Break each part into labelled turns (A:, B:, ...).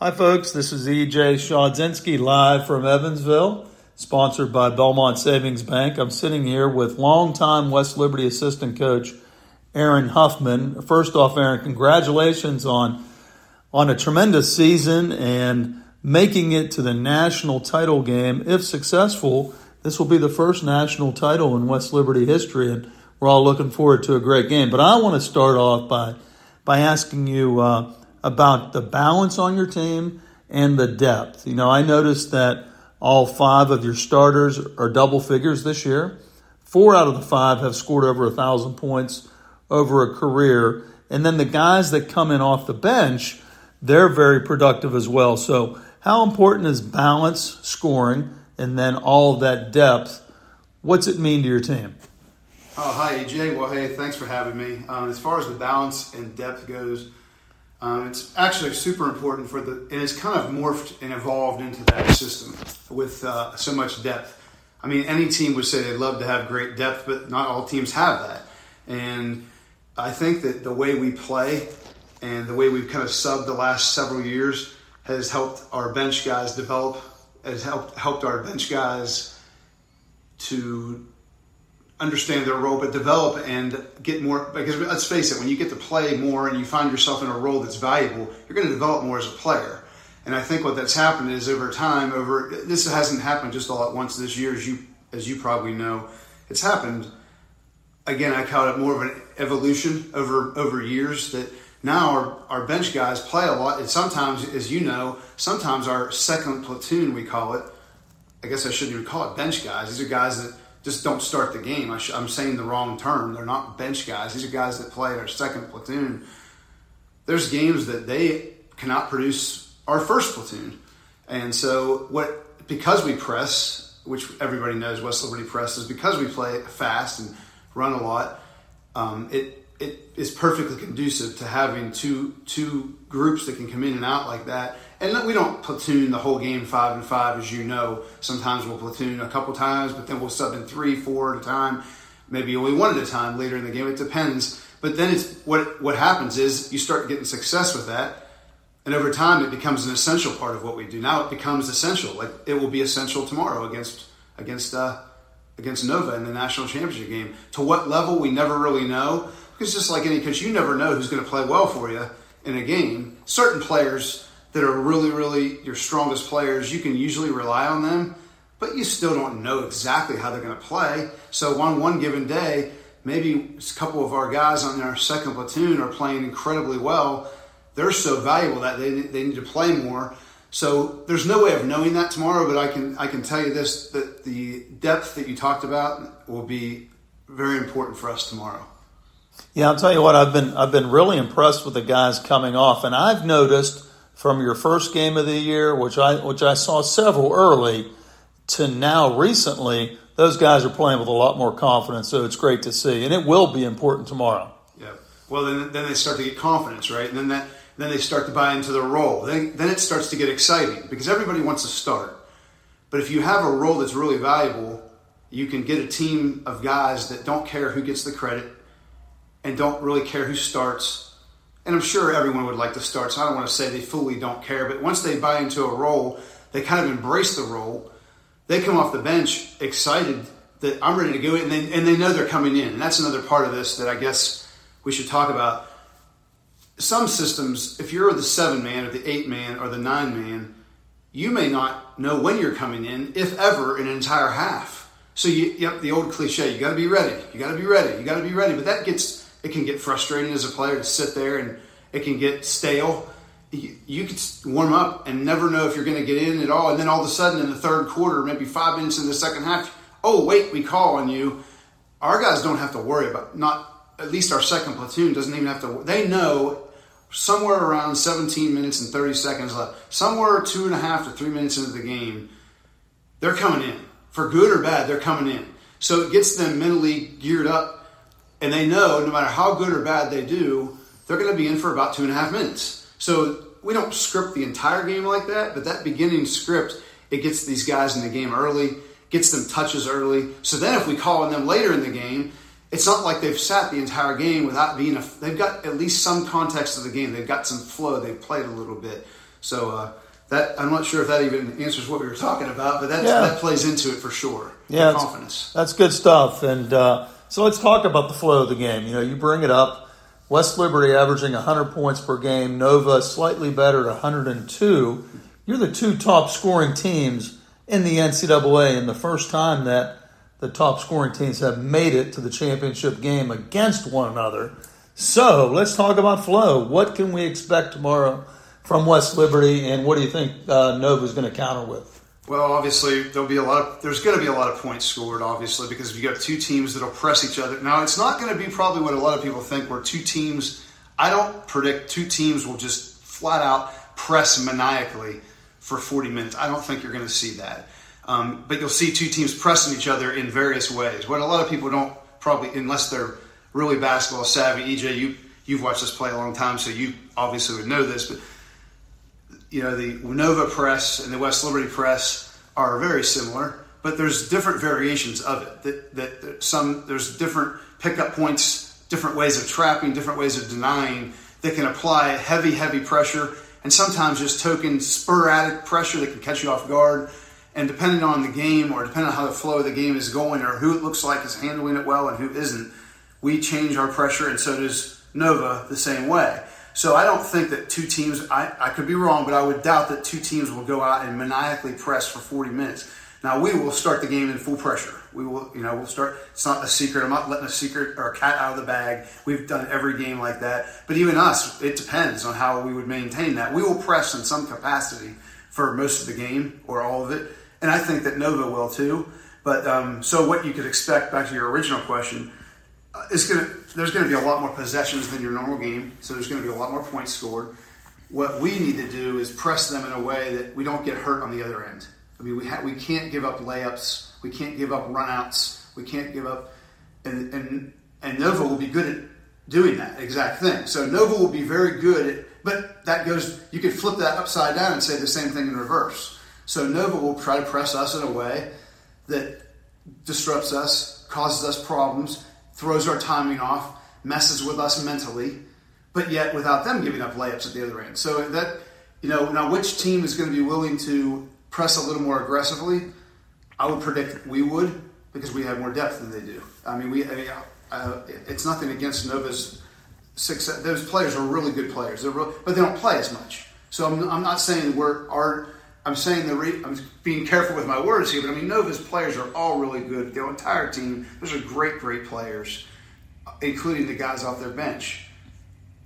A: Hi, folks. This is EJ Schodzinski live from Evansville, sponsored by Belmont Savings Bank. I'm sitting here with longtime West Liberty assistant coach Aaron Huffman. First off, Aaron, congratulations on on a tremendous season and making it to the national title game. If successful, this will be the first national title in West Liberty history, and we're all looking forward to a great game. But I want to start off by by asking you. Uh, about the balance on your team and the depth. You know, I noticed that all five of your starters are double figures this year. Four out of the five have scored over a thousand points over a career. And then the guys that come in off the bench, they're very productive as well. So, how important is balance scoring and then all of that depth? What's it mean to your team?
B: Oh, hi, EJ. Well, hey, thanks for having me. Um, as far as the balance and depth goes, um, it's actually super important for the, and it's kind of morphed and evolved into that system with uh, so much depth. I mean, any team would say they'd love to have great depth, but not all teams have that. And I think that the way we play and the way we've kind of subbed the last several years has helped our bench guys develop, has helped helped our bench guys to understand their role, but develop and get more. Because let's face it, when you get to play more and you find yourself in a role that's valuable, you're going to develop more as a player. And I think what that's happened is over time, over this hasn't happened just all at once this year, as you as you probably know, it's happened. Again, I call it more of an evolution over over years that now our, our bench guys play a lot and sometimes as you know sometimes our second platoon we call it i guess i shouldn't even call it bench guys these are guys that just don't start the game. I am saying the wrong term. They're not bench guys. These are guys that play our second platoon. There's games that they cannot produce our first platoon. And so what because we press, which everybody knows West Liberty presses, because we play fast and run a lot, um, it it is perfectly conducive to having two two groups that can come in and out like that and we don't platoon the whole game five and five, as you know. Sometimes we'll platoon a couple times, but then we'll sub in three, four at a time, maybe only one at a time later in the game. It depends. But then it's what what happens is you start getting success with that, and over time it becomes an essential part of what we do. Now it becomes essential. Like it will be essential tomorrow against against uh, against Nova in the national championship game. To what level we never really know, because just like any coach, you never know who's going to play well for you in a game. Certain players that are really, really your strongest players, you can usually rely on them, but you still don't know exactly how they're going to play. So on one given day, maybe a couple of our guys on our second platoon are playing incredibly well. They're so valuable that they, they need to play more. So there's no way of knowing that tomorrow, but I can I can tell you this that the depth that you talked about will be very important for us tomorrow.
A: Yeah, I'll tell you what I've been I've been really impressed with the guys coming off, and I've noticed from your first game of the year, which I which I saw several early, to now recently, those guys are playing with a lot more confidence. So it's great to see, and it will be important tomorrow.
B: Yeah. Well, then then they start to get confidence, right? And then that then they start to buy into their role. Then then it starts to get exciting because everybody wants to start. But if you have a role that's really valuable, you can get a team of guys that don't care who gets the credit and don't really care who starts and I'm sure everyone would like to start, so I don't want to say they fully don't care, but once they buy into a role, they kind of embrace the role. They come off the bench excited that I'm ready to go, and they, and they know they're coming in. And that's another part of this that I guess we should talk about. Some systems, if you're the seven man or the eight man or the nine man, you may not know when you're coming in, if ever, an entire half. So, you, yep, the old cliche, you got to be ready. You got to be ready. You got to be ready. But that gets it can get frustrating as a player to sit there and it can get stale. You, you could warm up and never know if you're going to get in at all. And then all of a sudden in the third quarter, maybe five minutes in the second half, oh, wait, we call on you. Our guys don't have to worry about not at least our second platoon doesn't even have to. They know somewhere around 17 minutes and 30 seconds left, somewhere two and a half to three minutes into the game, they're coming in. For good or bad, they're coming in. So it gets them mentally geared up and they know no matter how good or bad they do, they're going to be in for about two and a half minutes. So we don't script the entire game like that, but that beginning script, it gets these guys in the game early, gets them touches early. So then if we call on them later in the game, it's not like they've sat the entire game without being a. They've got at least some context of the game. They've got some flow. They've played a little bit. So uh, that I'm not sure if that even answers what we were talking about, but that
A: Yeah.
B: that plays into it for sure.
A: Yeah,
B: confidence.
A: That's good stuff. And uh, so let's talk about the flow of the game. You know, you bring it up. West Liberty averaging 100 points per game. Nova slightly better at 102. You're the two top scoring teams in the NCAA, and the first time that the top scoring teams have made it to the championship game against one another. So let's talk about flow. What can we expect tomorrow from West Liberty, and what do you think uh, is going to counter with?
B: Well, obviously there'll be a lot of there's going to be a lot of points scored, obviously, because if you got two teams that'll press each other. Now, it's not going to be probably what a lot of people think, where two teams. I don't predict two teams will just flat out press maniacally for 40 minutes. I don't think you're going to see that. Um, but you'll see two teams pressing each other in various ways. What a lot of people don't probably, unless they're really basketball savvy. EJ, you you've watched us play a long time, so you obviously would know this, but you know, the Nova press and the West Liberty press are very similar, but there's different variations of it. That, that, that some there's different pickup points, different ways of trapping, different ways of denying that can apply heavy, heavy pressure, and sometimes just token sporadic pressure that can catch you off guard. And depending on the game, or depending on how the flow of the game is going, or who it looks like is handling it well and who isn't, we change our pressure, and so does Nova the same way. So I don't think that two teams, I, I could be wrong, but I would doubt that two teams will go out and maniacally press for 40 minutes. Now we will start the game in full pressure. We will, you know, we'll start. It's not a secret. I'm not letting a secret or a cat out of the bag. We've done every game like that. But even us, it depends on how we would maintain that. We will press in some capacity for most of the game or all of it, and I think that Nova will too. But um, so what you could expect back to your original question uh, it's gonna there's gonna be a lot more possessions than your normal game, so there's gonna be a lot more points scored. What we need to do is press them in a way that we don't get hurt on the other end. I mean, we ha- we can't give up layups, we can't give up runouts, we can't give up, and and and Nova will be good at doing that exact thing. So Nova will be very good at, but that goes. You could flip that upside down and say the same thing in reverse. So Nova will try to press us in a way that disrupts us, causes us problems, throws our timing off, messes with us mentally, but yet without them giving up layups at the other end. So that you know now which team is going to be willing to press a little more aggressively? I would predict we would because we have more depth than they do. I mean, we I mean, uh, it's nothing against Nova's success. Those players are really good players, They're real, but they don't play as much. So I'm, I'm not saying we're our. I'm saying the re, I'm being careful with my words here, but I mean Nova's players are all really good. The entire team, those are great, great players, including the guys off their bench.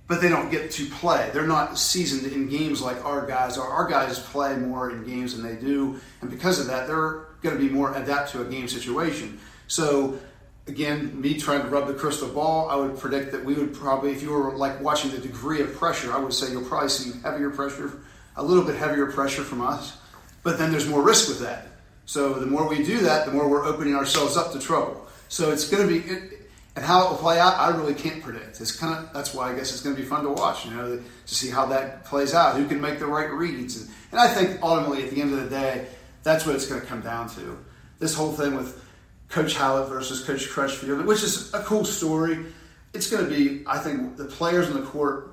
B: But they don't get to play. They're not seasoned in games like our guys are. Our guys play more in games than they do, and because of that, they're going to be more adapt to a game situation. So again, me trying to rub the crystal ball, I would predict that we would probably, if you were like watching the degree of pressure, I would say you'll probably see heavier pressure, a little bit heavier pressure from us. But then there's more risk with that. So the more we do that, the more we're opening ourselves up to trouble. So it's going to be, and how it will play out, I really can't predict. It's kind of that's why I guess it's going to be fun to watch. You know, to see how that plays out, who can make the right reads, and, and I think ultimately at the end of the day, that's what it's going to come down to. This whole thing with Coach Howlett versus Coach Crutchfield, which is a cool story. It's going to be, I think, the players on the court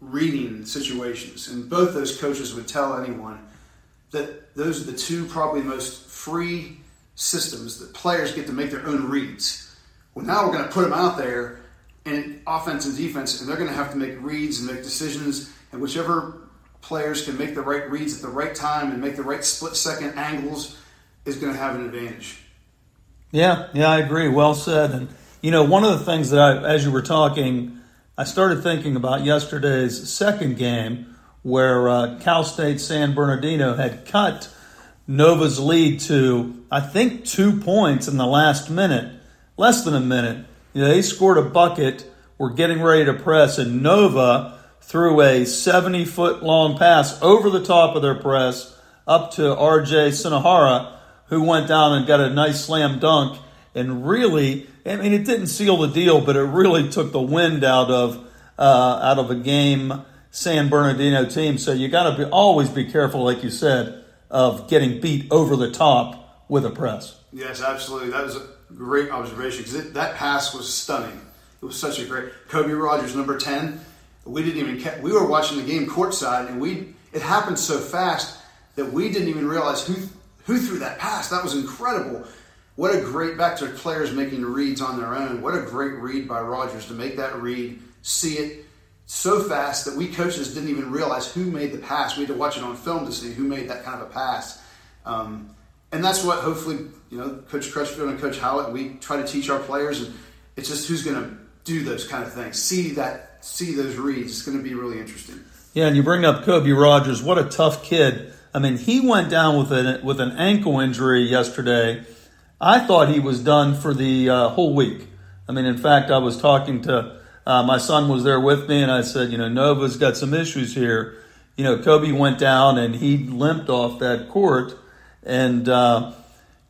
B: reading situations, and both those coaches would tell anyone that those are the two probably most free systems that players get to make their own reads. Well, now we're going to put them out there in offense and defense, and they're going to have to make reads and make decisions, and whichever players can make the right reads at the right time and make the right split second angles is going to have an advantage.
A: Yeah, yeah, I agree. Well said. And you know, one of the things that I, as you were talking, I started thinking about yesterday's second game where uh, Cal State San Bernardino had cut Nova's lead to I think two points in the last minute, less than a minute. You know, they scored a bucket. Were getting ready to press, and Nova threw a 70 foot long pass over the top of their press up to RJ Sunahara who went down and got a nice slam dunk and really I mean it didn't seal the deal but it really took the wind out of uh, out of a game San Bernardino team so you got to be always be careful like you said of getting beat over the top with a press
B: Yes, absolutely. That was a great observation because that pass was stunning. It was such a great Kobe Rogers, number ten. We didn't even we were watching the game courtside, and we it happened so fast that we didn't even realize who who threw that pass. That was incredible. What a great back to players making reads on their own. What a great read by Rogers to make that read, see it so fast that we coaches didn't even realize who made the pass. We had to watch it on film to see who made that kind of a pass. Um, and that's what hopefully you know Coach Crutchfield and Coach Howlett we try to teach our players, and it's just who's going to do those kind of things. See that, see those reads. It's going to be really interesting.
A: Yeah, and you bring up Kobe Rogers. What a tough kid. I mean, he went down with an with an ankle injury yesterday. I thought he was done for the uh, whole week. I mean, in fact, I was talking to uh, my son was there with me, and I said, you know, Nova's got some issues here. You know, Kobe went down and he limped off that court, and uh,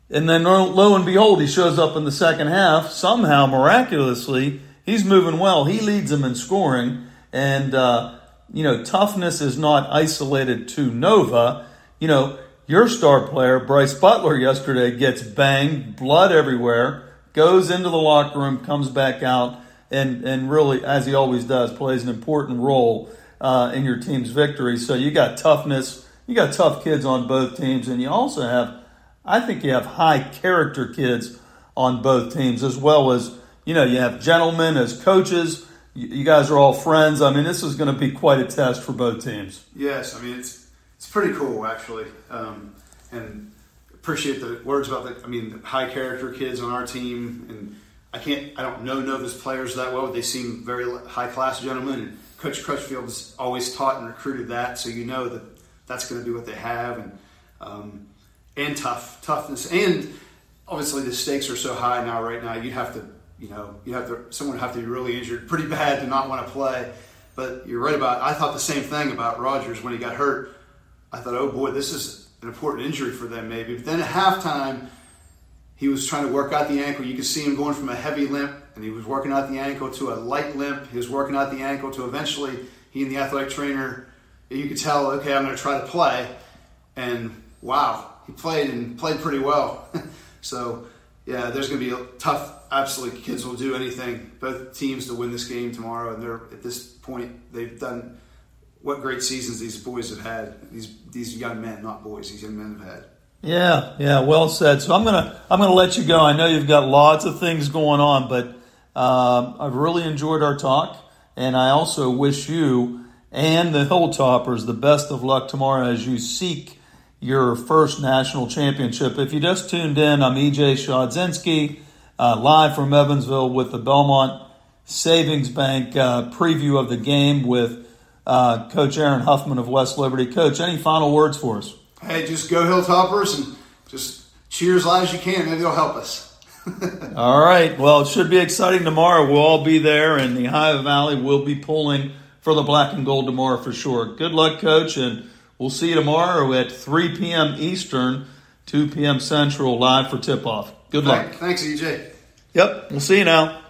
A: and then lo and behold, he shows up in the second half. Somehow, miraculously, he's moving well. He leads them in scoring, and uh, you know, toughness is not isolated to Nova. You know, your star player, Bryce Butler, yesterday gets banged, blood everywhere, goes into the locker room, comes back out and and really, as he always does, plays an important role uh, in your team's victory. So you got toughness, you got tough kids on both teams, and you also have, I think, you have high character kids on both teams as well as you know you have gentlemen as coaches. You guys are all friends. I mean, this is going to be quite a test for both teams.
B: Yes, I mean it's it's pretty cool actually, um, and appreciate the words about the. I mean, the high character kids on our team and I can't, I don't know Nova's players that well. But they seem very high class gentlemen, and Coach Crutchfield's always taught and recruited that, so you know that that's going to be what they have, and um, and tough toughness, and obviously the stakes are so high now. Right now, you'd have to, you know, you have to, someone would have to be really injured, pretty bad to not want to play. But you're right about. I thought the same thing about Rogers when he got hurt. I thought, oh boy, this is an important injury for them, maybe. But then at halftime he was trying to work out the ankle. You could see him going from a heavy limp, and he was working out the ankle to a light limp. He was working out the ankle to eventually he and the athletic trainer. You could tell, okay, I'm going to try to play, and wow, he played and played pretty well. so yeah, there's going to be a tough. Absolutely, kids will do anything. Both teams to win this game tomorrow, and they're at this point they've done what great seasons these boys have had. These these young men, not boys, these young men have had.
A: Yeah, yeah, well said. So I'm gonna I'm gonna let you go. I know you've got lots of things going on, but um, I've really enjoyed our talk, and I also wish you and the Hilltoppers the best of luck tomorrow as you seek your first national championship. If you just tuned in, I'm EJ Schodzinski, uh, live from Evansville with the Belmont Savings Bank uh, preview of the game with uh, Coach Aaron Huffman of West Liberty. Coach, any final words for us?
B: hey, just go Hilltoppers and just cheer as loud as you can. Maybe it'll help us.
A: all right. Well, it should be exciting tomorrow. We'll all be there, and the Ohio Valley will be pulling for the black and gold tomorrow for sure. Good luck, Coach, and we'll see you tomorrow at 3 p.m. Eastern, 2 p.m. Central, live for tip off. Good luck.
B: Thanks, EJ.
A: Yep. We'll see you now.